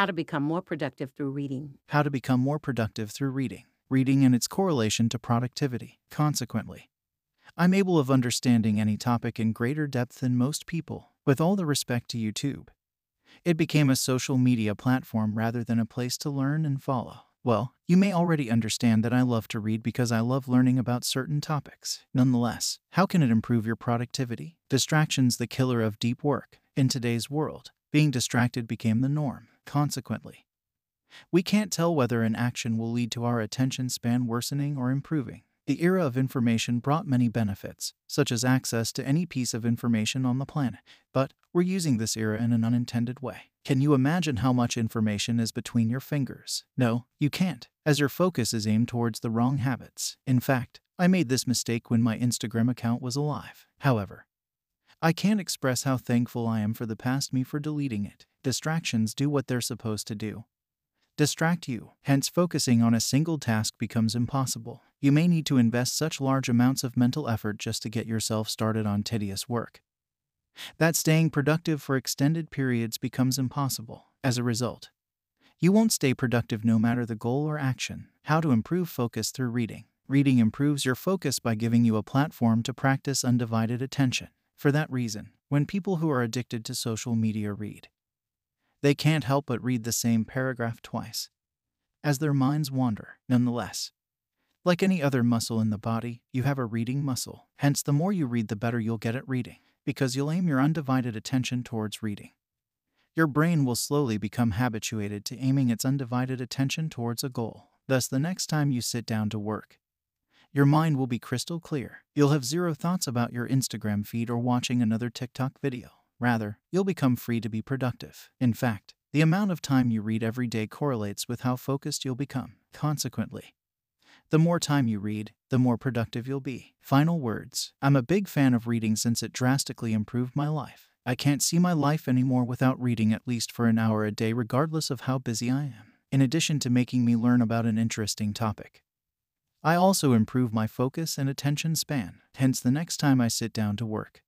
How to become more productive through reading. How to become more productive through reading. Reading and its correlation to productivity. Consequently, I'm able of understanding any topic in greater depth than most people, with all the respect to YouTube. It became a social media platform rather than a place to learn and follow. Well, you may already understand that I love to read because I love learning about certain topics. Nonetheless, how can it improve your productivity? Distraction's the killer of deep work. In today's world, being distracted became the norm. Consequently, we can't tell whether an action will lead to our attention span worsening or improving. The era of information brought many benefits, such as access to any piece of information on the planet, but we're using this era in an unintended way. Can you imagine how much information is between your fingers? No, you can't, as your focus is aimed towards the wrong habits. In fact, I made this mistake when my Instagram account was alive. However, I can't express how thankful I am for the past me for deleting it. Distractions do what they're supposed to do distract you, hence, focusing on a single task becomes impossible. You may need to invest such large amounts of mental effort just to get yourself started on tedious work that staying productive for extended periods becomes impossible. As a result, you won't stay productive no matter the goal or action. How to improve focus through reading. Reading improves your focus by giving you a platform to practice undivided attention. For that reason, when people who are addicted to social media read, they can't help but read the same paragraph twice, as their minds wander, nonetheless. Like any other muscle in the body, you have a reading muscle. Hence, the more you read, the better you'll get at reading, because you'll aim your undivided attention towards reading. Your brain will slowly become habituated to aiming its undivided attention towards a goal. Thus, the next time you sit down to work, your mind will be crystal clear. You'll have zero thoughts about your Instagram feed or watching another TikTok video. Rather, you'll become free to be productive. In fact, the amount of time you read every day correlates with how focused you'll become. Consequently, the more time you read, the more productive you'll be. Final words I'm a big fan of reading since it drastically improved my life. I can't see my life anymore without reading at least for an hour a day, regardless of how busy I am. In addition to making me learn about an interesting topic, I also improve my focus and attention span. Hence, the next time I sit down to work,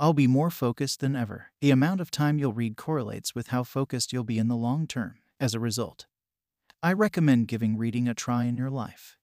I'll be more focused than ever. The amount of time you'll read correlates with how focused you'll be in the long term. As a result, I recommend giving reading a try in your life.